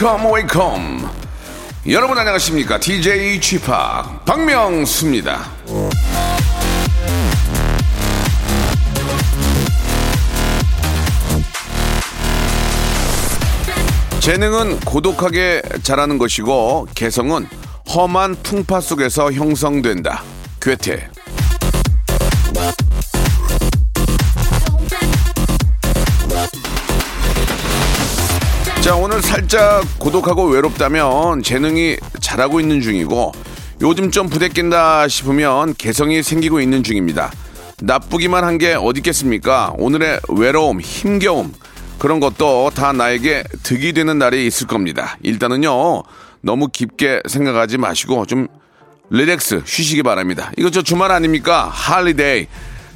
Wake up wake up 여러분 안녕하십니까? DJ G-Park 박명수입니다. 재능은 고독하게 자라는 것이고 개성은 험한 풍파 속에서 형성된다. 괴테 자 오늘 살짝 고독하고 외롭다면 재능이 자라고 있는 중이고 요즘 좀 부대낀다 싶으면 개성이 생기고 있는 중입니다. 나쁘기만 한 게 어디 있겠습니까? 오늘의 외로움, 힘겨움 그런 것도 다 나에게 득이 되는 날이 있을 겁니다. 일단은요 너무 깊게 생각하지 마시고 좀 relax 쉬시기 바랍니다. 이거 저 주말 아닙니까? holiday.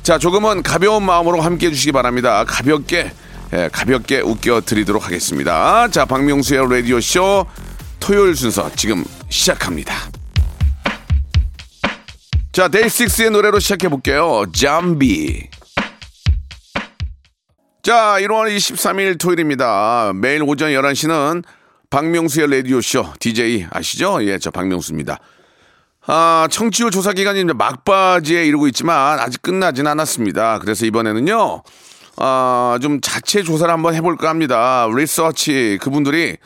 자 조금은 가벼운 마음으로 함께 해주시기 바랍니다. 가볍게 예, 가볍게 웃겨 드리도록 하겠습니다. 자, 박명수의 라디오 쇼 토요일 순서 지금 시작합니다. 자, 데이식스의 노래로 시작해 볼게요. 잠비. 자, 1월 23일 토요일입니다. 매일 오전 11시는 박명수의 라디오 쇼 DJ 아시죠? 예, 저 박명수입니다. 아, 청취율 조사 기간이 이제 막바지에 이르고 있지만 아직 끝나진 않았습니다. 그래서 이번에는요. 아, 좀 자체 조사를 한번 해볼까 합니다. 리서치 그분들이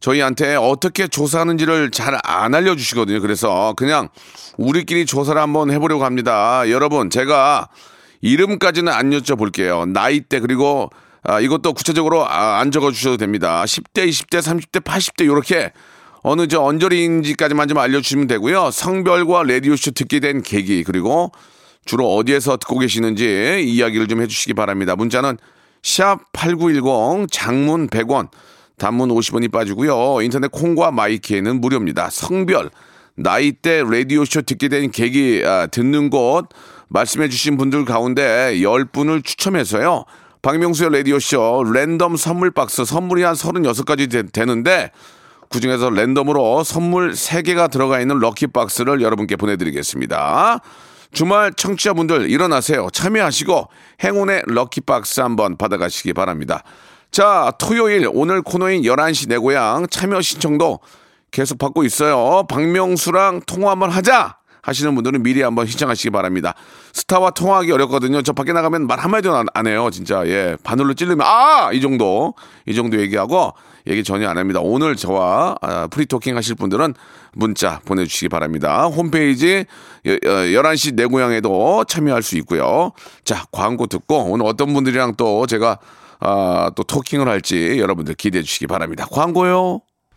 저희한테 어떻게 조사하는지를 잘 안 알려주시거든요. 그래서 그냥 우리끼리 조사를 한번 해보려고 합니다. 여러분, 제가 이름까지는 안 여쭤볼게요. 나이 대 그리고 아, 이것도 구체적으로 아, 안 적어주셔도 됩니다. 10대, 20대, 30대, 80대 이렇게 어느 저 언저리인지까지만 좀 알려주시면 되고요. 성별과 라디오쇼 듣게 된 계기 그리고 주로 어디에서 듣고 계시는지 이야기를 좀 해주시기 바랍니다. 문자는 샵 8910 장문 100원 단문 50원이 빠지고요. 인터넷 콩과 마이키에는 무료입니다. 성별, 나이대 라디오쇼 듣게 된 계기 아, 듣는 곳 말씀해 주신 분들 가운데 10분을 추첨해서요. 박명수의 라디오쇼 랜덤 선물 박스 선물이 한 36가지 되, 되는데 그중에서 랜덤으로 선물 3개가 들어가 있는 럭키 박스를 여러분께 보내드리겠습니다. 주말 청취자분들 일어나세요. 참여하시고 행운의 lucky box 한번 받아가시기 바랍니다. 자, 토요일 오늘 코너인 11시 내 고향 참여 신청도 계속 받고 있어요. 박명수랑 통화 한번 하자! 하시는 분들은 미리 한번 신청하시기 바랍니다. 스타와 통화하기 어렵거든요. 저 밖에 나가면 말 한마디도 안, 안 해요. 진짜. 예. 바늘로 찔르면, 아! 이 정도. 이 정도 얘기하고 얘기 전혀 안 합니다. 오늘 저와 아, free talking 하실 분들은 문자 보내주시기 바랍니다. 홈페이지 11시 내 고향에도 참여할 수 있고요. 자, 광고 듣고 오늘 어떤 분들이랑 또 제가 아, 또 토킹을 할지 여러분들 기대해 주시기 바랍니다. 광고요.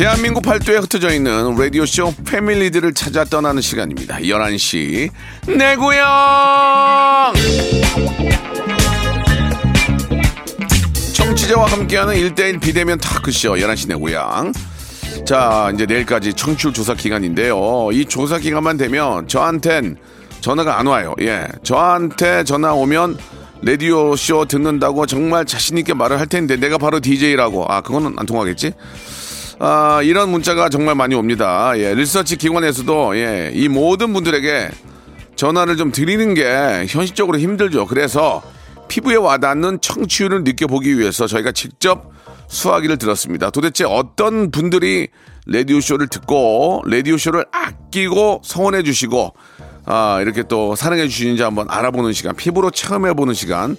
대한민국 팔도에 흩어져 있는 라디오쇼 패밀리들을 찾아 떠나는 시간입니다. 11시 내 고향! 청취자와 함께하는 1대1 비대면 타크쇼 11시 내 고향. 자, 이제 내일까지 청취율 조사 기간인데요. 이 조사 기간만 되면 저한텐 전화가 안 와요. 예. 저한테 전화 오면 라디오 쇼 듣는다고 정말 자신 있게 말을 할 텐데 내가 바로 DJ라고. 아, 그거는 안 통하겠지? 아, 이런 문자가 정말 많이 옵니다. 예, 리서치 기관에서도 예, 이 모든 분들에게 전화를 좀 드리는 게 현실적으로 힘들죠. 그래서 피부에 와닿는 청취율을 느껴보기 위해서 저희가 직접 수화기를 들었습니다. 도대체 어떤 분들이 라디오쇼를 듣고 라디오쇼를 아끼고 성원해 주시고 아, 이렇게 또 사랑해 주시는지 한번 알아보는 시간, 피부로 체험해 보는 시간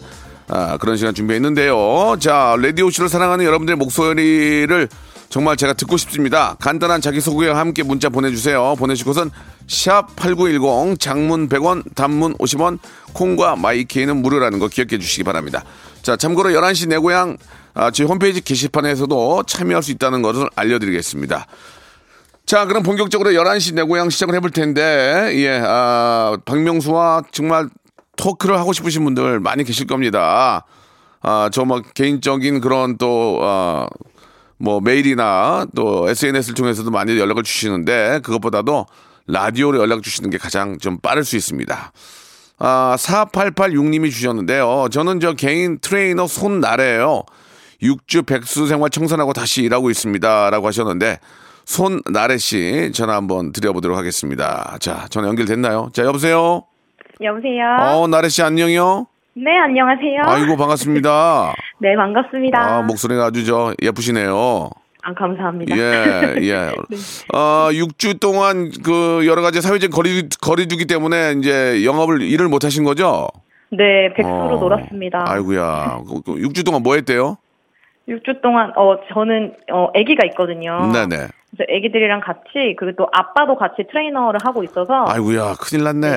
아, 그런 시간 준비했는데요. 자, 라디오쇼를 사랑하는 여러분들의 목소리를 정말 제가 듣고 싶습니다. 간단한 자기소개와 함께 문자 보내주세요. 곳은 샵8910 장문 100원 단문 50원 콩과 마이케이는 무료라는 거 기억해 주시기 바랍니다. 자 참고로 11시 내 고향 아, 저희 홈페이지 게시판에서도 참여할 수 있다는 것을 알려드리겠습니다. 자, 그럼 본격적으로 11시 내 고향 시작을 해볼 텐데, 예, 아, 박명수와 정말 토크를 하고 싶으신 분들 많이 계실 겁니다. 아, 저뭐 개인적인 그런 또, 아, 뭐 메일이나 또 SNS를 통해서도 많이 연락을 주시는데, 그것보다도 라디오로 연락 주시는 게 가장 좀 빠를 수 있습니다. 아, 4886님이 주셨는데요. 저는 저 개인 트레이너 손나래예요. 육주 백수 생활 청산하고 다시 일하고 있습니다. 라고 하셨는데, 손나래 씨 전화 한번 드려보도록 하겠습니다. 자, 전화 연결됐나요? 자, 여보세요? 여보세요. 어, 나래 씨 안녕요? 네, 안녕하세요. 아이고, 반갑습니다. 네, 반갑습니다. 아, 목소리가 아주 저 예쁘시네요. 아, 감사합니다. 예, 예. 어, 6주 동안 그 여러 가지 사회적 거리, 거리두기 때문에 이제 영업을, 일을 못 하신 거죠? 네, 백수로 어, 놀았습니다. 아이고야. 그, 그 6주 동안 뭐 했대요? 6주 동안 어 저는 어 아기가 있거든요. 네네. 그래서 아기들이랑 같이 그리고 또 아빠도 같이 트레이너를 하고 있어서 아이고야, 큰일 났네.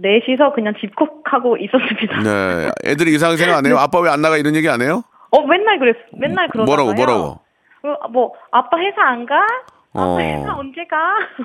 넷이서 그냥 집콕하고 있었습니다. 네. 애들이 이상하게 생각 안 해요? 아빠 왜 안 나가 이런 얘기 안 해요? 어, 맨날 그랬 맨날 그러다가요. 뭐라고, 뭐라고? 어, 뭐 아빠 회사 안 가? 아빠 어. 회사 언제 가?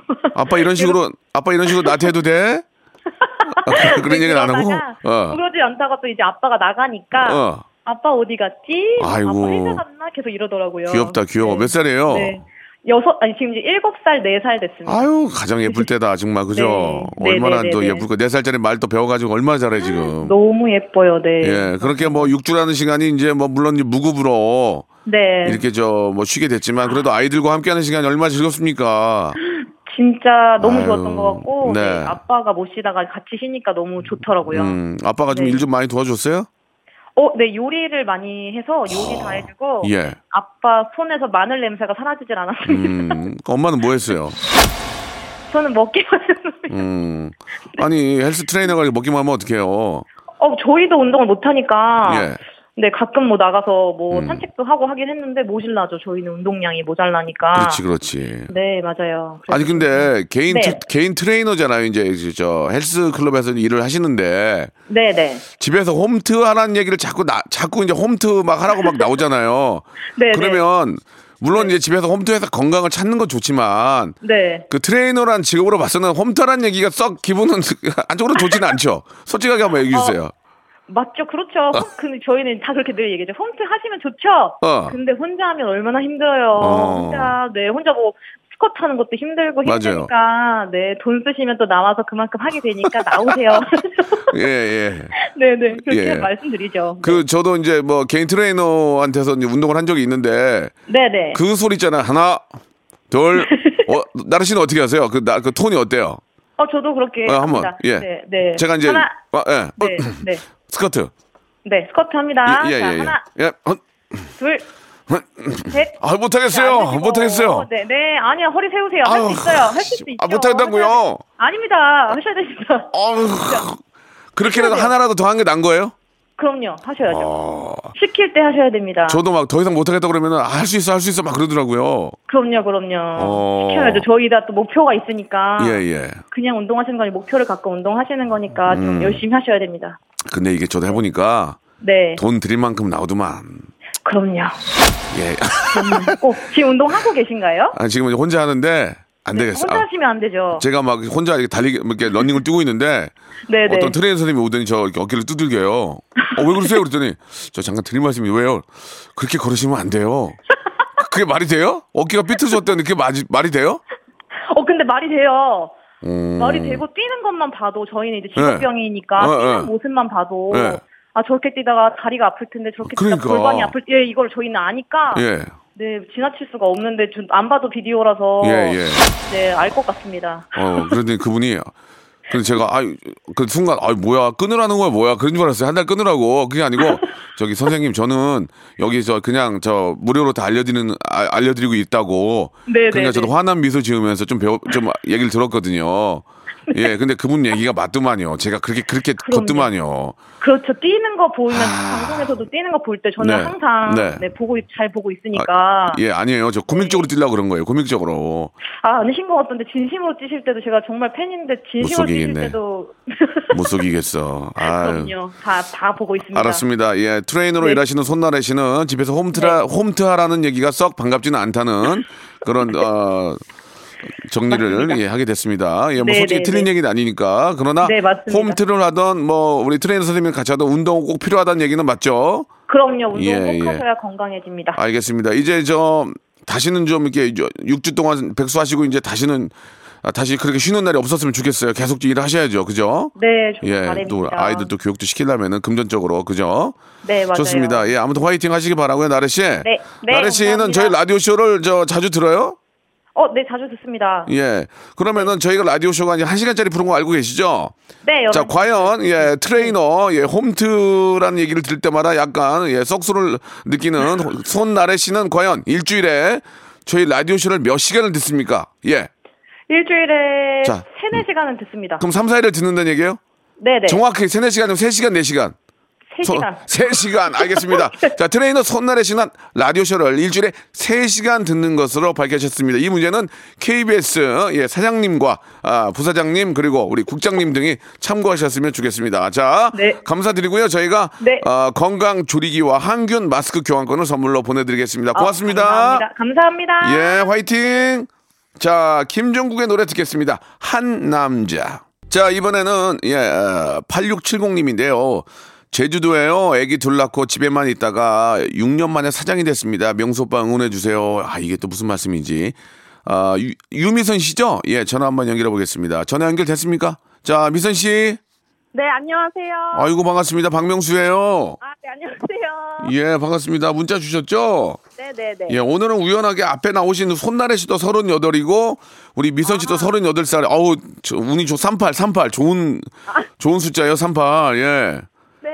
아빠 이런 식으로, 아빠 이런 식으로 나한테 해도 돼? 그런 얘기는 안 하고? 어. 그러지 않다가 또 이제 아빠가 나가니까 어. 아빠 어디 갔지? 아이고. 아빠 회사 갔나? 계속 이러더라고요. 귀엽다, 귀여워. 네. 몇 살이에요? 네. 여섯, 아니, 지금 이제 일곱 살, 네 살 됐습니다. 아유, 가장 예쁠 때다, 정말, 그죠? 네. 얼마나 네, 네, 또 네, 네. 예쁠 거. 네 살짜리 말 또 배워가지고 얼마나 잘해, 지금. 너무 예뻐요, 네. 예, 그렇게 뭐 6주라는 시간이 이제 뭐 물론 이제 무급으로 네. 이렇게 저 뭐 쉬게 됐지만 그래도 아이들과 함께하는 시간이 얼마나 즐겁습니까? 진짜 너무 아유, 좋았던 것 같고, 네. 네. 아빠가 못 쉬다가 같이 쉬니까 너무 좋더라고요. 음, 아빠가 좀 네. 일좀 많이 도와줬어요? 어, 네, 요리를 많이 해서 요리 다 해주고, 예. 아빠 손에서 마늘 냄새가 사라지질 않았습니다. 음, 엄마는 뭐 했어요? 저는 먹기만 했습니다. 음, 아니 헬스 트레이너가 먹기만 하면 어떡해요? 어, 저희도 운동을 못하니까, 예. 네, 가끔 뭐 나가서 뭐 음. 산책도 하고 하긴 했는데 모질라죠. 저희는 운동량이 모자라니까. 그렇지, 그렇지. 네, 맞아요. 아니 근데 개인 네. 트- 개인 트레이너잖아요. 이제 저 헬스 클럽에서 일을 하시는데 네, 네. 집에서 홈트 하라는 얘기를 자꾸 나 자꾸 이제 홈트 막 하라고 막 나오잖아요. 네, 그러면 물론 이제 집에서 홈트해서 건강을 찾는 건 좋지만 네. 그 트레이너란 직업으로 봐서는 홈트라는 얘기가 썩 기분은 안쪽으로 좋지는 않죠. 솔직하게 한번 얘기해 주세요. 맞죠. 그렇죠. 근데 저희는 다 그렇게 늘 얘기하죠. 홈트 하시면 좋죠. 어. 근데 혼자 하면 얼마나 힘들어요. 어. 혼자, 네, 혼자 뭐 스쿼트 하는 것도 힘들고. 힘드니까, 네, 돈 쓰시면 또 나와서 그만큼 하게 되니까 나오세요. 예, 예. 네, 네. 그렇게 예. 말씀드리죠. 그 저도 이제 뭐 개인 트레이너한테서 이제 운동을 한 적이 있는데 네, 네. 그 소리 있잖아요. 하나, 둘. 어, 나르 씨는 어떻게 하세요? 그, 나, 그 톤이 어때요? 어, 저도 그렇게. 어, 한번. 예. 네, 네. 제가 이제 하나, 어, 예. 네, 네. 스커트. 네, 스쿼트 합니다. 예, 예, 자, 예. 하나, 예. 어, 둘, 셋. 아, 못하겠어요. 자, 못하겠어요. 네, 네. 아니야, 허리 세우세요. 할 수 있어요. 할 수 있죠. 아, 못하겠다고요? 하셔야. 아닙니다. 하셔야 됩니다. 어우, 그렇게라도. 하나라도 더 한 게 난 거예요? 그럼요. 하셔야죠. 시킬 때 하셔야 됩니다. 어. 저도 막 더 이상 못하겠다 그러면 은 할 수 있어, 할 수 있어 막 그러더라고요. 그럼요, 그럼요. 어. 시켜야죠. 저희 다 또 목표가 있으니까. 예, 예. 그냥 운동하시는 거니 목표를 갖고 운동하시는 거니까 음. 좀 열심히 하셔야 됩니다. 근데 이게 저도 해보니까 네. 돈 드릴 만큼 나오더만. 그럼요. 예. 꼭 지금 운동하고 계신가요? 아, 지금 혼자 하는데 안 되겠어. 혼자 아, 하시면 안 되죠. 제가 막 혼자 이렇게 달리기, 이렇게 러닝을 뛰고 있는데 네네. 어떤 트레이너 선생님이 오더니 저 이렇게 어깨를 두들겨요. 어, 왜 그러세요? 그랬더니 저 잠깐 드릴 말씀이 왜요? 그렇게 걸으시면 안 돼요. 그게 말이 돼요? 어깨가 삐뚤어졌다는데 그게 말이, 말이 돼요? 어, 근데 말이 돼요. 음. 말이 되고 뛰는 것만 봐도 저희는 이제 네. 직업병이니까 어, 뛰는 어. 모습만 봐도 네. 아 저렇게 뛰다가 다리가 아플 텐데 저렇게 그러니까. 뛰다가 골반이 아플 때 예, 이걸 저희는 아니까 예. 네 지나칠 수가 없는데 좀안 봐도 비디오라서 예, 예. 네알 것 같습니다. 어, 그러더니 그분이 그래서 제가 아, 그 순간 아 뭐야 끊으라는 거야 뭐야 그런 줄 알았어요. 한 달 끊으라고. 그게 아니고 저기 선생님 저는 여기 저 그냥 저 무료로 다 알려드리는 아, 알려드리고 있다고. 네, 그러니까 네, 저도 네. 화난 미소 지으면서 좀 배워 좀 얘기를 들었거든요 예, 근데 그분 얘기가 맞더만요. 제가 그렇게 그렇게 그럼요. 걷더만요. 그렇죠. 뛰는 거 보이면 방송에서도 뛰는 거 볼 때 저는 아. 네. 항상 네. 네. 보고 있- 잘 보고 있으니까 예, 아니에요. 저 코믹적으로 뛰려고 그런 거예요. 코믹적으로. 아 아니신 것 같던데 진심으로 뛰실 때도 제가 정말 팬인데 진심으로 뛰실 속이겠네. 때도 못 속이겠어. 아유. 그럼요. 다 다 보고 있습니다. 알았습니다. 예, 트레이너로 네. 일하시는 손나래 씨는 집에서 홈트라 홈트하라는 얘기가 썩 반갑지는 않다는 그런 어 정리를 맞습니다. 예, 하게 됐습니다. 예, 뭐 네, 솔직히 네, 틀린 네. 얘기는 아니니까 그러나 네, 맞습니다. 홈트를 하던 뭐 우리 트레이너 선생님 같이 하던 운동 꼭 필요하다는 얘기는 맞죠? 그럼요. 운동 예, 꼭 예. 하셔야 건강해집니다. 알겠습니다. 이제 저 다시는 좀 이렇게 6주 동안 백수하시고 이제 다시는 아, 다시 그렇게 쉬는 날이 없었으면 좋겠어요. 계속 일을 하셔야죠. 그죠? 네, 예, 바랍니다. 또 아이들 또 교육도 시키려면은 금전적으로 그죠? 네, 맞아요. 좋습니다. 예, 아무튼 화이팅 하시기 바라고요, 나래 씨. 네, 네, 나래 씨는. 저희 라디오 쇼를 저 자주 들어요? 어, 네, 자주 듣습니다. 예. 그러면은 저희가 라디오 쇼가 이제 1시간짜리 프로그램 거 알고 계시죠? 네, 여러 자, 과연 예, 트레이너 예, 홈트라는 얘기를 들을 때마다 약간 예, 썩소를 느끼는 손나래 씨는 과연 일주일에 저희 라디오 쇼를 몇 시간을 듣습니까? 예. 일주일에 자, 세네 시간은 듣습니다. 그럼 3, 4일을 듣는다는 얘기예요? 네, 네. 정확히 3, 4시간이면 3시간, 4시간. 세 시간. 3시간. 알겠습니다. 자, 트레이너 손나래 씨는 라디오쇼를 일주일에 3시간 듣는 것으로 밝혀졌습니다. 이 문제는 KBS 예, 사장님과 아, 부사장님 그리고 우리 국장님 등이 참고하셨으면 좋겠습니다. 자, 네. 감사드리고요. 저희가 네. 어, 건강 조리기와 항균 마스크 교환권을 선물로 보내드리겠습니다. 어, 고맙습니다. 감사합니다. 감사합니다. 예, 화이팅! 자, 김종국의 노래 듣겠습니다. 한 남자. 자, 이번에는, 예, 8670님인데요. 제주도에요. 애기 둘 낳고 집에만 있다가 6년 만에 사장이 됐습니다. 명수 오빠 응원해 주세요. 아, 이게 또 무슨 말씀인지. 아, 유, 유미선 씨죠? 예, 전화 한번 연결해 보겠습니다. 전화 연결 됐습니까? 자, 미선 씨. 네, 안녕하세요. 아이고, 반갑습니다. 박명수예요. 아, 네, 안녕하세요. 예, 반갑습니다. 문자 주셨죠? 네, 네, 네. 예, 오늘은 우연하게 앞에 나오신 손나래 씨도 서른여덟이고 우리 미선 씨도 서른여덟 살. 어우, 저 운이 좋 38, 38. 좋은 좋은 숫자예요, 38. 예.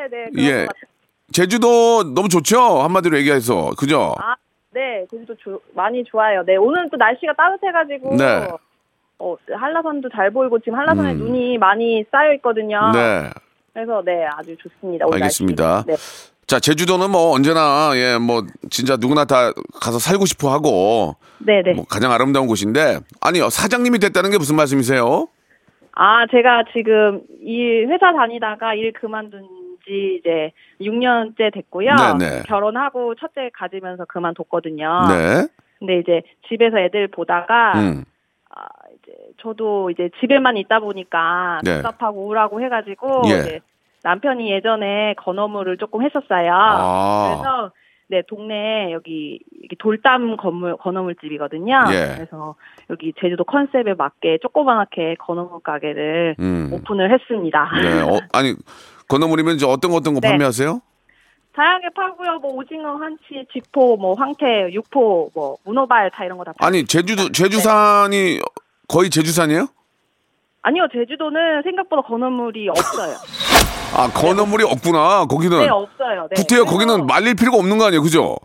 네, 네. 예. 제주도 너무 좋죠? 한마디로 얘기해서. 그죠? 아, 네, 제주도 조, 많이 좋아요. 네, 오늘 또 날씨가 따뜻해가지고. 네. 어, 한라산도 잘 보이고 지금 한라산에 음. 눈이 많이 쌓여 있거든요. 네. 그래서 네, 아주 좋습니다. 오늘 알겠습니다. 네. 자, 제주도는 뭐 언제나 예, 뭐 진짜 누구나 다 가서 살고 싶어 하고 네, 네. 뭐 가장 아름다운 곳인데 아니요, 사장님이 됐다는 게 무슨 말씀이세요? 아, 제가 지금 이 회사 다니다가 일 그만둔 지 이제 6년째 됐고요. 네네. 결혼하고 첫째 가지면서 그만뒀거든요. 네. 근데 이제 집에서 애들 보다가 음. 아, 이제 저도 이제 집에만 있다 보니까 네. 답답하고 우울하고 해가지고 예. 이제 남편이 예전에 건어물을 조금 했었어요. 아. 그래서 네 동네 여기 돌담 건물 건어물 집이거든요. 예. 그래서 여기 제주도 컨셉에 맞게 조그맣게 건어물 가게를 음. 오픈을 했습니다. 네. 어, 아니 건어물이면 이제 어떤 거 어떤 거 네. 판매하세요? 다양하게 팔고요. 뭐 오징어, 한치, 쥐포, 뭐 황태, 육포, 뭐 문어발 다 이런 거 다. 아니 제주도 네. 제주산이 거의 제주산이에요? 아니요, 제주도는 생각보다 건어물이 없어요. 아 건어물이 없구나 거기는 네, 없어요. 네. 구태여 거기는 말릴 필요가 없는 거 아니에요 그죠?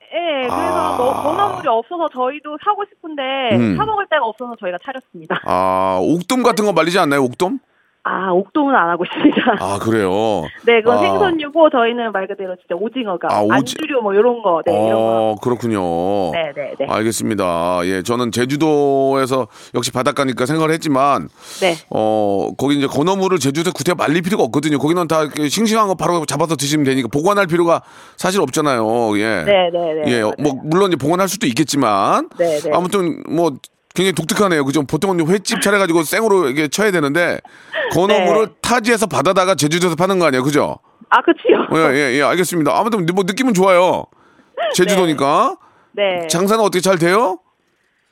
네, 그래서 아. 뭐 건어물이 없어서 저희도 사고 싶은데 음. 사 먹을 데가 없어서 저희가 차렸습니다. 아 옥돔 같은 거 말리지 않나요 옥돔? 아, 옥돔은 안 하고 있습니다. 아 그래요. 네, 그건 아. 생선류고 저희는 말 그대로 진짜 오징어가 아, 오지- 안주류 뭐 이런 거, 네, 이런 거. 어 그렇군요. 네, 네, 네. 알겠습니다. 예, 저는 제주도에서 역시 바닷가니까 생각을 했지만, 네. 어, 거기 이제 건어물을 제주도에 구태 말릴 필요가 없거든요. 거기는 다 싱싱한 거 바로 잡아서 드시면 되니까 보관할 필요가 사실 없잖아요. 예. 네, 네, 네. 예, 맞아요. 뭐 물론 이제 보관할 수도 있겠지만, 네, 네. 아무튼 뭐 굉장히 독특하네요. 그죠? 보통은 횟집 차려가지고 생으로 이게 쳐야 되는데 건어물을 네. 타지에서 받아다가 제주도에서 파는 거 아니에요, 그죠? 아, 그치요. 예, 예, 예, 알겠습니다. 아무튼 뭐 느낌은 좋아요. 제주도니까 네. 장사는 어떻게 잘 돼요?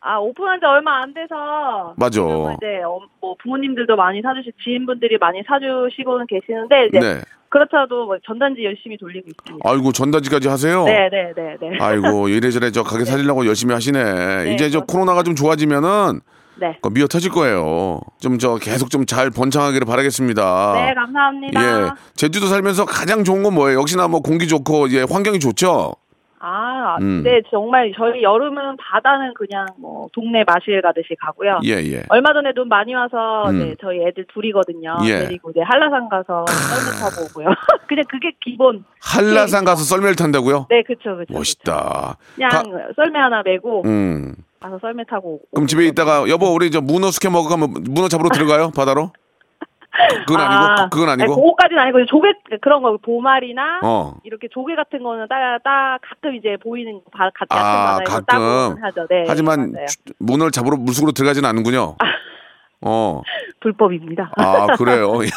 아, 오픈한 지 얼마 안 돼서. 맞아. 이제 어, 뭐 부모님들도 많이 사주시, 지인분들이 많이 사주시고는 계시는데, 이제 네. 그렇다도 뭐 전단지 열심히 돌리고 있습니다. 아이고 전단지까지 하세요. 네, 네, 네, 네. 아이고 이래저래 저 가게 살리려고 열심히 하시네. 이제 저 그렇습니다. 코로나가 좀 좋아지면은 네. 그거 미어 터질 거예요. 좀 저 계속 좀 잘 번창하기를 바라겠습니다. 네, 감사합니다. 예, 제주도 살면서 가장 좋은 건 뭐예요? 역시나 뭐 공기 좋고 예, 환경이 좋죠. 아, 음. 네, 정말 저희 여름은 바다는 그냥 뭐 동네 마실 가듯이 가고요. 예, 예. 얼마 전에 눈 많이 와서 음. 네, 저희 애들 둘이거든요. 예. 그리고 이제 한라산 가서 썰매 타고 오고요. 그냥 그게 기본. 한라산 가서 썰매를 탄다고요? 네, 그쵸, 그쵸. 그쵸. 멋있다. 그냥 가- 썰매 하나 메고 음. 가서 썰매 타고. 그럼 집에 있다가 여보 우리 저 문어 숙회 먹어 가면 문어 잡으러 들어가요 바다로? 그건 아니고 그건 아니, 아니고. 그거까지는 아니고 조개 그런 거 도마리나 어. 이렇게 조개 같은 거는 따, 따 가끔 이제 보이는 바, 가, 같은 아 가끔. 하죠. 네, 하지만 맞아요. 주- 문어를 잡으러 물속으로 들어가지는 않는군요. 어. 불법입니다. 아 그래요. 네, 네,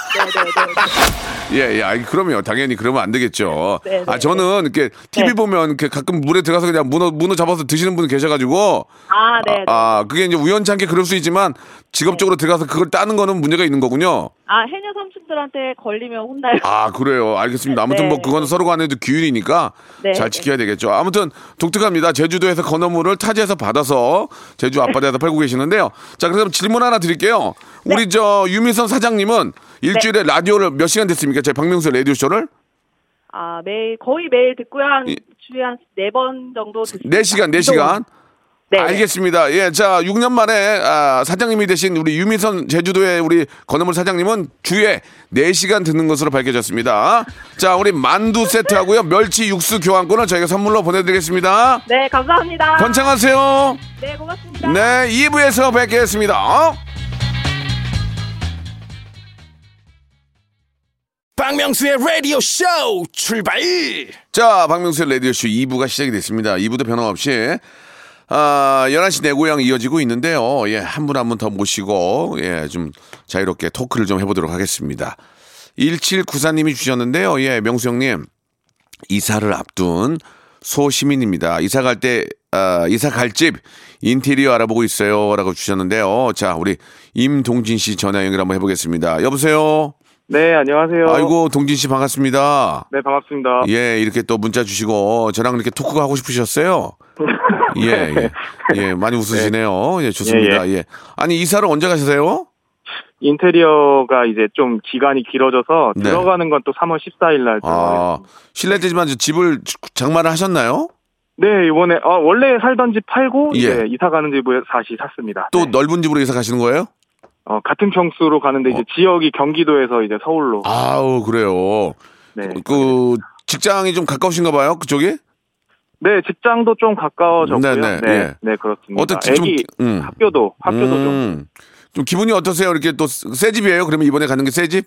네. 예, 예. 아이, 그럼요. 당연히 그러면 안 되겠죠. 네, 아, 네, 저는 이렇게 TV 네. 보면 이렇게 가끔 물에 들어가서 그냥 문어, 문어 잡아서 드시는 분 계셔가지고. 아, 네, 네. 아, 그게 이제 우연찮게 그럴 수 있지만 직업적으로 들어가서 그걸 따는 거는 문제가 있는 거군요. 아, 해녀 삼촌 들한테 걸리면 혼나요. 아, 그래요. 알겠습니다. 아무튼 네. 뭐 그건 서로 간에도 규율이니까 네, 잘 네. 지켜야 되겠죠. 아무튼 독특합니다. 제주도에서 건어물을 타지에서 받아서 제주 앞바다에서 팔고 계시는데요. 자, 그럼 질문 하나 드릴게요. 네. 우리 저 유미선 사장님은 일주일에 라디오를 몇 시간 됐습니까? 제 박명수 라디오 쇼를? 아, 매일 거의 매일 듣고요. 한 이- 주에 한 네 번 정도 듣습니다. 네시간네시간 네. 알겠습니다. 예, 자, 6년 만에 아, 사장님이 되신 우리 유미선 제주도의 우리 건어물 사장님은 주에 4시간 듣는 것으로 밝혀졌습니다. 자, 우리 만두 세트하고요. 멸치 육수 교환권을 저희가 선물로 보내드리겠습니다. 네, 감사합니다. 번창하세요. 네, 고맙습니다. 네, 2부에서 뵙겠습니다. 박명수의 라디오 쇼 출발 자, 박명수의 라디오 쇼 2부가 시작이 됐습니다. 2부도 변함없이, 아, 11시 내 고향 이어지고 있는데요. 예, 한 분 한 분 더 모시고, 예, 좀 자유롭게 토크를 좀 해보도록 하겠습니다. 1794님이 주셨는데요. 예, 명수 형님, 이사를 앞둔 소시민입니다. 이사 갈 때, 아, 이사 갈 집 인테리어 알아보고 있어요. 라고 주셨는데요. 자, 우리 임동진 씨 전화 연결 한번 해보겠습니다. 여보세요? 네, 안녕하세요. 아이고, 동진 씨 반갑습니다. 네, 반갑습니다. 예, 이렇게 또 문자 주시고 저랑 이렇게 토크가 하고 싶으셨어요. 예, 예, 예, 많이 웃으시네요. 예, 좋습니다. 예, 아니 이사를 언제 가세요? 인테리어가 이제 좀 기간이 길어져서 네. 들어가는 건 또 3월 14일 날 아. 실례지만 집을 장만을 하셨나요? 네, 이번에 어, 원래 살던 집 팔고 예. 이제 이사 가는 집을 다시 샀습니다. 또 네. 넓은 집으로 이사 가시는 거예요? 어, 같은 평수로 가는데 이제 지역이 경기도에서 이제 서울로. 아우 그래요. 네. 그 직장이 좀 가까우신가 봐요, 그쪽이? 네, 직장도 좀 가까워졌고요. 네, 네, 네, 네, 예. 그렇습니다. 어떻게 좀- 애기 음. 학교도 학교도 좀 음, 좀 기분이 어떠세요? 이렇게 또 새 집이에요? 그러면 이번에 가는 게 새 집?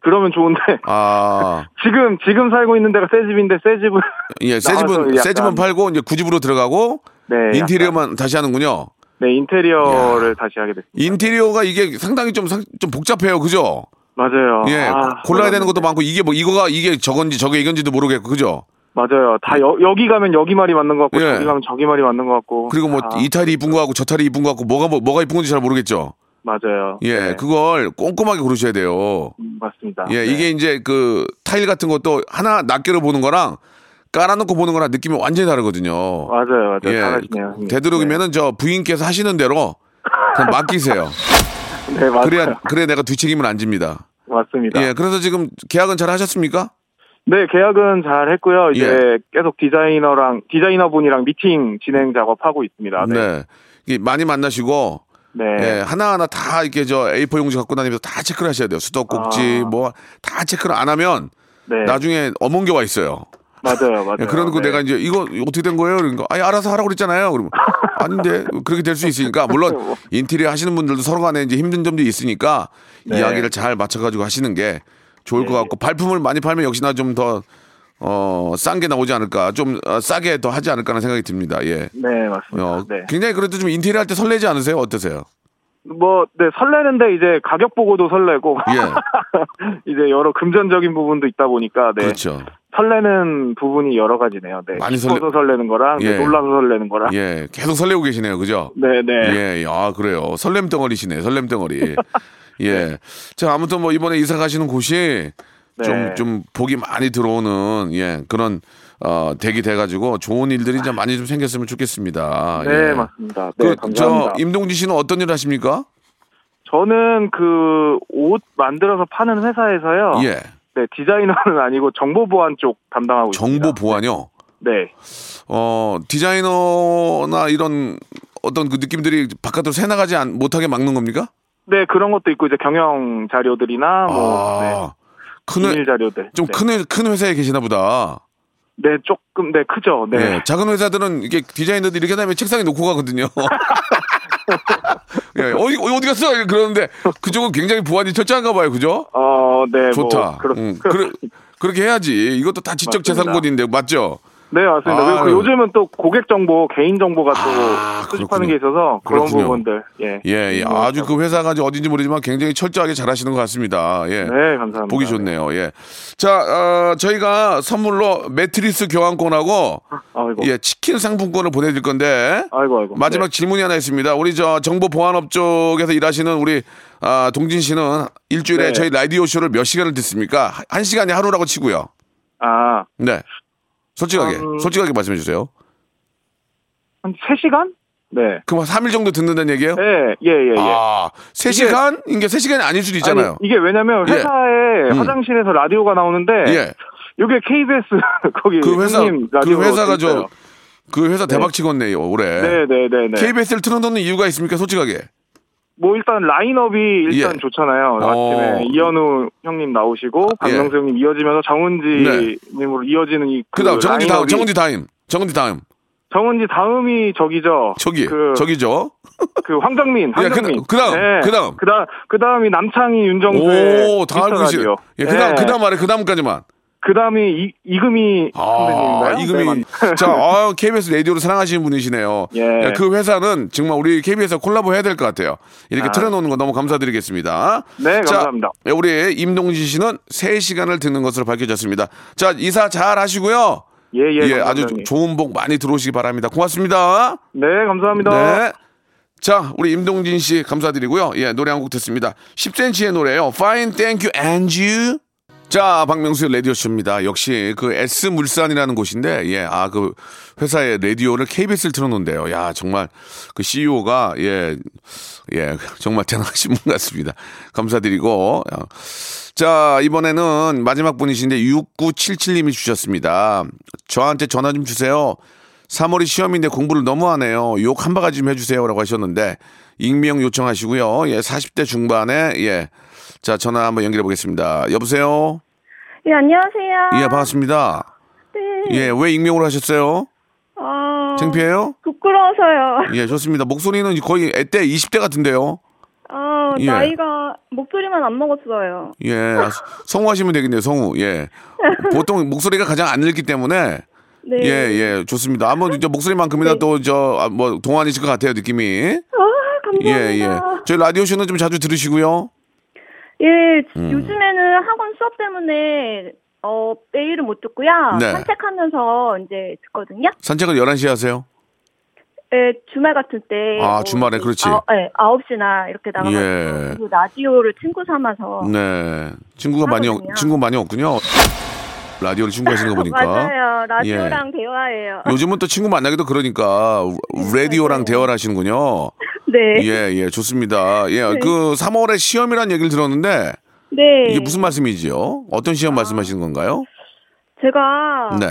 그러면 좋은데 아, 지금 지금 살고 있는 데가 새 집인데 새 집을 예, 새 집은 새 약간- 집은 팔고 이제 구 집으로 들어가고 네, 약간- 인테리어만 다시 하는군요. 네, 인테리어를 다시 하게 됐습니다. 인테리어가 이게 상당히 좀, 상- 좀 복잡해요. 그죠? 맞아요. 예. 아, 골라야 되는 것도. 많고 이게 뭐 이거가 이게 저건지 저게 이건지도 모르겠고. 그죠? 맞아요. 다 여, 여기 가면 여기 말이 맞는 것 같고 예. 저기 가면 저기 말이 맞는 것 같고. 그리고 뭐 아, 이 탈이 이쁜 거 같고 저 탈이 이쁜 거 같고 뭐가 뭐, 뭐가 이쁜 건지 잘 모르겠죠. 맞아요. 예. 네, 그걸 꼼꼼하게 고르셔야 돼요. 음, 맞습니다. 예. 네. 이게 이제 그 타일 같은 것도 하나 낱개로 보는 거랑 깔아놓고 보는 거랑 느낌이 완전히 다르거든요. 맞아요. 맞아요. 예. 잘하시네요. 되도록이면은 저 부인께서 하시는 대로 그냥 맡기세요. 네, 네 맞아요. 그래야 그래 내가 뒤책임을 안 집니다. 맞습니다. 예. 그래서 지금 계약은 잘 하셨습니까? 네, 계약은 잘 했고요. 이제 예. 계속 디자이너랑 디자이너 분이랑 미팅 진행 작업하고 있습니다. 네. 네. 많이 만나시고 네. 예, 하나하나 다 이렇게 저 A4 용지 갖고 다니면서 다 체크를 하셔야 돼요. 수도꼭지 아. 뭐다 체크를 안 하면 네. 나중에 게와 있어요. 맞아요. 맞아요. 예, 그러고 네. 내가 이제 이거 어떻게 된 거예요? 그러니까 아니 알아서 하라고 그랬잖아요. 그러면 아닌데 그렇게 될 수 있으니까 물론 뭐. 인테리어 하시는 분들도 서로 간에 이제 힘든 점도 있으니까 네. 이야기를 잘 맞춰 가지고 하시는 게 좋을 것 네. 같고 발품을 많이 팔면 역시나 좀 더 어, 싼 게 나오지 않을까, 좀 어, 싸게 더 하지 않을까라는 생각이 듭니다. 예. 네, 맞습니다. 어, 네. 굉장히 그래도 좀 인테리어 할 때 설레지 않으세요? 어떠세요? 뭐, 네, 설레는데 이제 가격 보고도 설레고 예. 이제 여러 금전적인 부분도 있다 보니까 네. 그렇죠. 설레는 부분이 여러 가지네요. 네. 많이 설레- 설레는 거랑 예. 네, 놀라서 설레는 거랑. 예, 계속 설레고 계시네요. 그죠? 네, 네. 예, 아, 그래요. 설렘 덩어리시네, 설렘 덩어리. 예. 자, 아무튼 뭐 이번에 이사 가시는 곳이 좀, 네. 좀 복이 많이 들어오는, 예, 그런, 어, 댁이 돼가지고 좋은 일들이 좀 많이 좀 생겼으면 좋겠습니다. 네, 예. 맞습니다. 네, 그, 저, 감사합니다. 임동진 씨는 어떤 일 하십니까? 저는 그 옷 만들어서 파는 회사에서요. 예. 네, 디자이너는 아니고 정보 보안 쪽 담당하고 있습니다. 정보 보안이요? 네. 어, 디자이너나 이런 어떤 그 느낌들이 바깥으로 새나가지 않- 못하게 막는 겁니까? 네, 그런 것도 있고 이제 경영 자료들이나 뭐 네, 아, 큰 비밀 회, 자료들. 좀 네. 큰, 회, 큰 회사에 계시나 보다. 네, 조금 네, 크죠. 네. 예, 작은 회사들은 이게 디자이너들이 이렇게 하면 책상에 놓고 가거든요. 예, 어디, 어디 갔어? 그러는데 그쪽은 굉장히 보안이 철저한가 봐요. 그죠? 어, 네, 좋다. 뭐 그렇, 응, 그래, 그렇게 해야지. 이것도 다 지적 맞습니다. 재산권인데, 맞죠? 네, 맞습니다. 그리고 그. 요즘은 또 고객 정보, 개인 정보가 또 아, 수집하는 그렇군요. 게 있어서 그런 그렇군요. 부분들. 예. 예, 예. 아주 그 회사가 이제 어딘지 모르지만 굉장히 철저하게 잘하시는 것 같습니다. 예. 네, 감사합니다. 보기 좋네요. 예. 자, 어, 저희가 선물로 매트리스 교환권하고 아이고. 예, 치킨 상품권을 보내드릴 건데 아이고, 아이고. 마지막 네. 질문이 하나 있습니다. 우리 저 정보 보안업 쪽에서 일하시는 우리 아, 동진 씨는 일주일에 네. 저희 라디오 쇼를 몇 시간을 듣습니까? 한- 한 시간이 하루라고 치고요. 아, 네. 솔직하게, 음. 솔직하게 말씀해 주세요. 한 3시간? 네. 그럼 3일 정도 듣는다는 얘기예요? 네, 예, 예, 예. 아, 3시간? 이게 3시간이 아닐 수도 있잖아요. 아니, 이게 왜냐면 예. 회사에 음. 화장실에서 라디오가 나오는데 예. 이게 KBS 거기 그 회사, 그 회사가. 저, 그 회사 대박 치겠네요, 올해. 네, 네, 네, 네. KBS를 틀어놓는 이유가 있습니까, 솔직하게? 뭐 일단 라인업이 일단 예. 좋잖아요. 어. 아침에 이현우 형님 나오시고 박명수 형님 이어지면서 정은지 님으로 이어지는 이그 다음, 그 정은지 다음, 정은지 다음. 정은지 다음. 정은지 다음이 저기죠. 저기, 그, 저기죠. 그 황정민, 예, 그- 황정민. 그 다음, 그 다음. 그다음 그다음이 남창희, 윤정수의 오, 다 알고. 라디오. 예, 그 다음, 네. 그 다음 말해, 그 다음까지만. 그 다음이 이, 이금희 아, 선배님인가요? 네, 이금희. 맞- 자, 아, KBS 라디오를 사랑하시는 분이시네요. 예. 야, 그 회사는 정말 우리 KBS와 콜라보 해야 될 것 같아요. 이렇게 아. 틀어놓는 거 너무 감사드리겠습니다. 네, 자, 감사합니다. 우리 임동진 씨는 3시간을 듣는 것으로 밝혀졌습니다. 자, 이사 잘 하시고요. 예, 예, 예, 아주. 좋은 복 많이 들어오시기 바랍니다. 고맙습니다. 네, 감사합니다. 네. 자, 우리 임동진 씨 감사드리고요. 예, 노래 한 곡 듣습니다. 10cm의 노래요. Fine, thank you, and you. 자, 박명수의 라디오쇼입니다. 역시 그 S물산이라는 곳인데, 예, 아, 그 회사의 라디오를 KBS를 틀어놓는데요. 야, 정말 그 CEO가, 예, 예, 정말 대단하신 분 같습니다. 감사드리고. 어, 자, 이번에는 마지막 분이신데 6977님이 주셨습니다. 저한테 전화 좀 주세요. 3월이 시험인데 공부를 너무 하네요. 욕 한 바가지 좀 해주세요 라고 하셨는데 익명 요청하시고요. 예, 40대 중반에 예, 자 전화 한번 연결해 보겠습니다. 여보세요. 예, 안녕하세요. 예, 반갑습니다. 네. 예, 왜 익명으로 하셨어요? 아, 창피해요? 부끄러워서요. 예, 좋습니다. 목소리는 거의 애때 20대 같은데요. 아, 예. 나이가 목소리만 안 먹었어요. 예, 성우 하시면 되겠네요. 성우. 예, 보통 목소리가 가장 안 늙기 때문에 네. 예, 예, 좋습니다. 한번 이제 목소리만큼이나 네. 또저 뭐 동안이실 것 같아요, 느낌이. 아, 감사합니다. 예, 예. 저희 라디오 쇼는 좀 자주 들으시고요. 예, 음. 요즘에는 학원 수업 때문에 어, 매일은 못 듣고요. 네. 산책하면서 이제 듣거든요. 산책을 11시에 하세요? 예, 주말 같은 때. 아, 주말에, 그렇지. 아, 예, 9시나 이렇게 나가서 예. 그 라디오를 친구 삼아서. 네. 친구가 많이, 없- 하거든요. 친구 많이 없군요. 라디오를 친구 하시는 거 보니까. 맞아요. 라디오랑 대화해요. 요즘은 또 친구 만나기도 그러니까 라디오랑 맞아요. 대화를 하시는군요. 네. 예, 예, 좋습니다. 예, 그 3월에 시험이라는 얘기를 들었는데 네. 이게 무슨 말씀이지요? 어떤 시험 말씀하시는 건가요? 제가 네.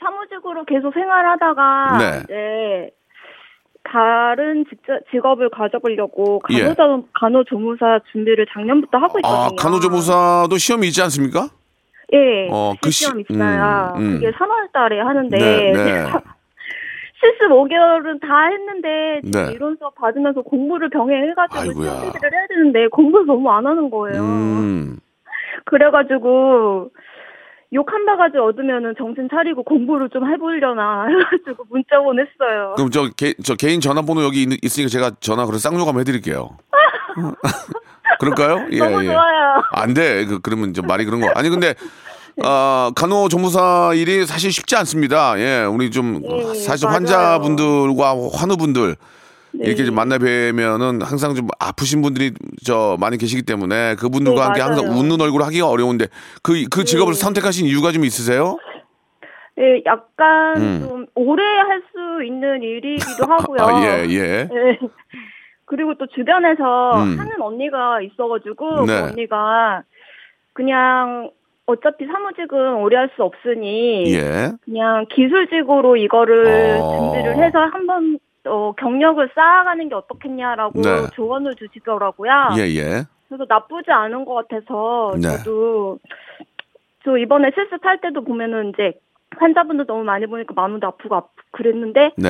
사무직으로 계속 생활하다가 네. 이제 다른 직접, 직업을 가져보려고 예. 간호사 간호조무사 준비를 작년부터 하고 있거든요. 아, 간호조무사도 시험이 있지 않습니까? 예. 어, 그 시- 시험 있어요. 음, 음. 그게 3월 달에 하는데 네, 네. 실습 5개월은 다 했는데 네. 이론 수업 받으면서 공부를 병행해가지고 아이고야. 시험 해야 되는데 공부를 너무 안 하는 거예요. 음. 그래가지고 욕 한 바가지 얻으면은 정신 차리고 공부를 좀 해보려나 해가지고 문자 보냈어요. 그럼 저, 개, 저 개인 전화번호 여기 있, 있으니까 제가 전화 그래서 쌍욕 한번 해드릴게요. 그럴까요? 예, 너무 예. 좋아요. 안 돼. 그, 그러면 좀 말이 그런 거. 아니, 근데, 어, 간호 조무사 일이 사실 쉽지 않습니다. 예, 우리 좀, 예, 사실 맞아요. 환자분들과 환우분들, 네. 이렇게 좀 만나 뵈면은 항상 좀 아프신 분들이 저 많이 계시기 때문에 그분들과 네, 함께 항상 맞아요. 웃는 얼굴 하기가 어려운데 그, 그 직업을 네. 선택하신 이유가 좀 있으세요? 예, 약간 음. 좀 오래 할 수 있는 일이기도 하고요. 아, 예, 예. 예. 그리고 또 주변에서 음. 하는 언니가 있어가지고 네. 그 언니가 그냥 어차피 사무직은 오래 할 수 없으니 예. 그냥 기술직으로 이거를 어. 준비를 해서 한번 어, 경력을 쌓아가는 게 어떻겠냐라고 네. 조언을 주시더라고요. 예, 예. 그래서 나쁘지 않은 것 같아서 네. 저도 저 이번에 실습할 때도 보면은 이제 환자분들 너무 많이 보니까 마음도 아프고 아프 그랬는데 네.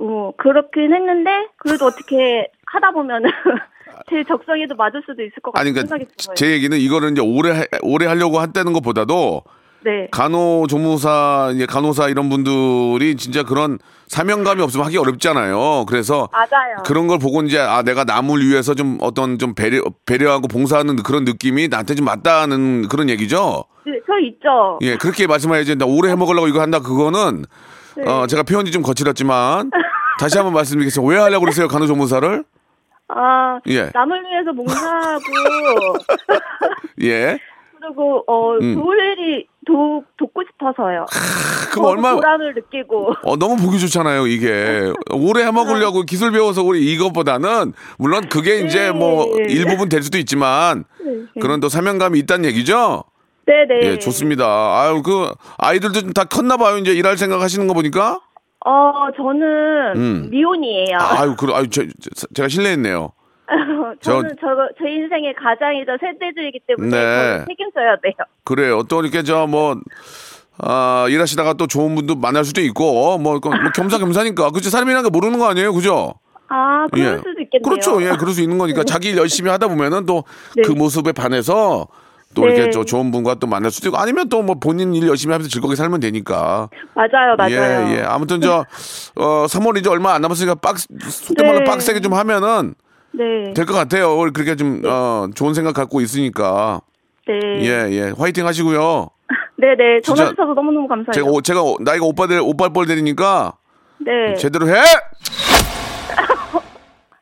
어 그렇긴 했는데 그래도 어떻게 하다 보면은 제 적성에도 맞을 수도 있을 것 아니, 같은 그러니까. 제 얘기는 이거는 이제 오래, 하- 오래 하려고 한다는 것보다도 네. 간호조무사, 이제 간호사 이런 분들이 진짜 그런 사명감이 없으면 하기 어렵잖아요. 그래서 맞아요. 그런 걸 보고 이제 아 내가 남을 위해서 좀 어떤 좀 배려 배려하고 봉사하는 그런 느낌이 나한테 좀 맞다는 그런 얘기죠. 네, 저 있죠. 예, 그렇게 말씀하야지. 나 오래 해먹으려고 이거 한다 그거는 네. 어 제가 표현이 좀 거칠었지만 다시 한번 말씀드리겠습니다. 왜 하려고 그러세요 간호조무사를? 아 예. 남을 위해서 봉사하고 예. 그리고 어 음. 좋을 일이 도, 돕고 싶어서요. 그럼 저도 얼마 보람을 느끼고 어, 너무 보기 좋잖아요, 이게. 오래 해먹으려고 기술 배워서 우리 이것보다는, 물론 그게 이제 뭐 네. 일부분 될 수도 있지만, 그런 또 사명감이 있다는 얘기죠? 네네. 예, 좋습니다. 아유, 그, 아이들도 좀 다 컸나봐요, 이제 일할 생각 하시는 거 보니까? 어 저는 음. 미혼이에요. 아유, 그, 아유, 제, 가 실례했네요. 저는 저, 제 인생의 가장이자 세대들이기 때문에 네. 책임져야 돼요. 그래요. 또 이렇게 저 뭐, 아, 일하시다가 또 좋은 분도 만날 수도 있고, 뭐, 그, 뭐 겸사겸사니까. 그죠? 사람이라는 게 모르는 거 아니에요? 그죠? 아 그럴 예. 수도 있겠네요. 그렇죠. 예, 그럴 수 있는 거니까 자기 일 열심히 하다 보면은 또 그 네. 모습에 반해서 또 네. 이렇게 저 좋은 분과 또 만날 수도 있고 아니면 또 뭐 본인 일 열심히 하면서 즐겁게 살면 되니까. 맞아요, 맞아요. 예, 예. 아무튼 저, 어, 3월 이제 얼마 안 남았으니까 빡, 속된 말로 네. 빡세게 좀 하면은 네, 될 것 같아요. 그렇게 좀, 어, 좋은 생각 갖고 있으니까. 네, 예, 예. 화이팅 하시고요. 네, 네. 전화 주셔서 너무 너무 감사해요. 제가, 오- 제가 오- 나이가 오빠들, 오빠 뻘 되니까 네. 제대로 해!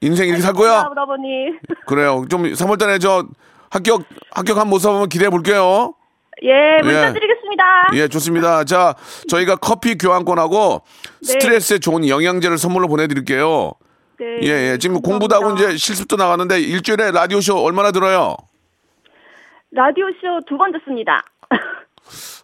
인생 이렇게 살 거야? 아버님. 그래요. 좀 3월 달에 저 합격 합격한 모습 한번 기대해 볼게요. 예, 문자 드리겠습니다. 예, 좋습니다. 자, 저희가 커피 교환권하고 네. 스트레스에 좋은 영양제를 선물로 보내 드릴게요. 네. 예, 예. 지금 공부도 하고. 이제 실습도 나가는데 일주일에 라디오 쇼 얼마나 들어요? 라디오 쇼 두 번 듣습니다.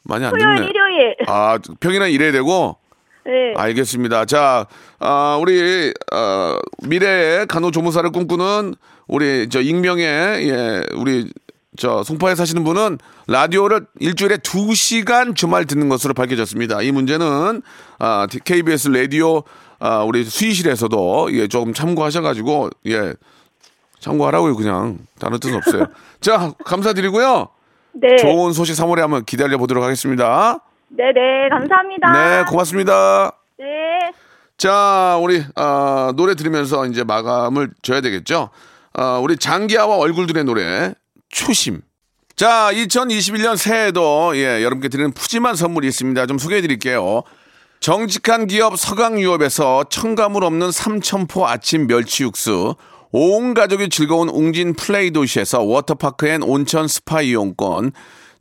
많이 안 토요일, 듣네. 일요일. 아, 평일에 일해야 되고 네. 알겠습니다. 자, 아, 우리 어, 미래의 간호조무사를 꿈꾸는 우리 저 익명의 예, 우리 저 송파에 사시는 분은 라디오를 일주일에 두 시간 주말 듣는 것으로 밝혀졌습니다. 이 문제는 아, KBS 라디오 아, 우리 수의실에서도 예, 조금 참고하셔가지고 예, 참고하라고요 그냥 다른 뜻은 없어요. 자, 감사드리고요. 네. 좋은 소식 3월에 한번 기다려 보도록 하겠습니다. 네, 네. 감사합니다. 네, 고맙습니다. 네. 자, 우리 아, 노래 들으면서 이제 마감을 줘야 되겠죠. 아, 우리 장기하와 얼굴들의 노래 초심. 자, 2021년 새해에도 예, 여러분께 드리는 푸짐한 선물이 있습니다. 좀 소개해 드릴게요. 정직한 기업 서강유업에서 첨가물 없는 삼천포 아침 멸치 육수, 온 가족이 즐거운 웅진 플레이 도시에서 워터파크 and 온천 스파 이용권,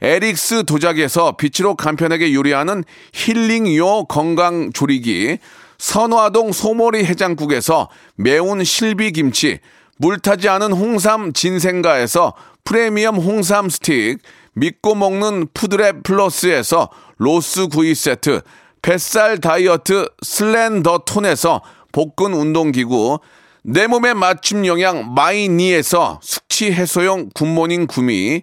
에릭스 도자기에서 빛으로 간편하게 요리하는 힐링요 건강 조리기 선화동 소머리 해장국에서 매운 실비 김치, 물타지 않은 홍삼 진생가에서 프리미엄 홍삼 스틱, 믿고 먹는 푸드랩 플러스에서 로스 구이 세트, 뱃살 다이어트 슬렌더 톤에서 복근 운동기구, 내 몸에 맞춤 영양 마이니에서 숙취 해소용 굿모닝 구미,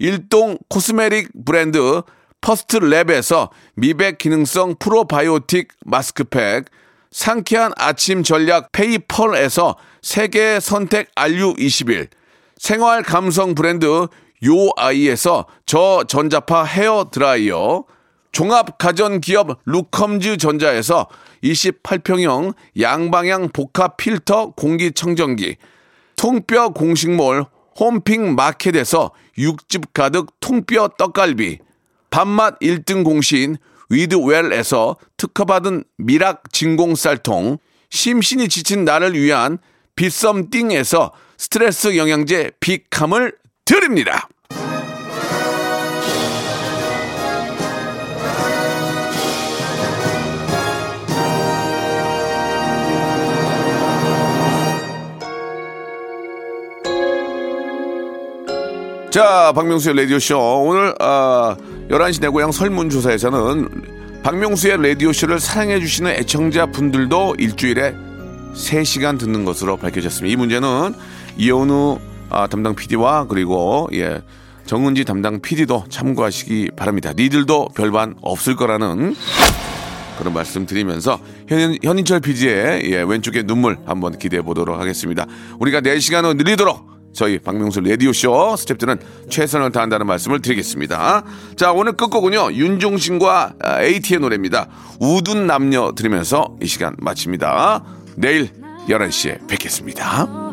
일동 코스메틱 브랜드 퍼스트 랩에서 미백 기능성 프로바이오틱 마스크팩, 상쾌한 아침 전략 페이펄에서 세계 선택 RU21, 생활 감성 브랜드 요아이에서 저전자파 헤어 드라이어, 종합 가전 기업 루컴즈 전자에서 28평형 양방향 복합 필터 공기청정기, 통뼈 공식몰 홈핑 마켓에서 육즙 가득 통뼈 떡갈비, 밥맛 1등 공신 위드웰에서 특허받은 미락 진공 쌀통, 심신이 지친 나를 위한 비썸띵에서 스트레스 영양제 비캄을 드립니다. 자, 박명수의 라디오쇼. 오늘, 아, 11시 내 고향 설문조사에서는 박명수의 라디오쇼를 사랑해주시는 애청자 분들도 일주일에 3시간 듣는 것으로 밝혀졌습니다. 이 문제는 이현우 아, 담당 PD와 그리고, 예, 정은지 담당 PD도 참고하시기 바랍니다. 니들도 별반 없을 거라는 그런 말씀 드리면서 현, 현인철 PD의 예, 왼쪽에 눈물 한번 기대해 보도록 하겠습니다. 우리가 4시간을 늘리도록 저희 박명수 라디오쇼 스탭들은 최선을 다한다는 말씀을 드리겠습니다. 자, 오늘 끝곡은요, 윤종신과 AT의 노래입니다. 우둔 남녀 들으면서 이 시간 마칩니다. 내일 11시에 뵙겠습니다.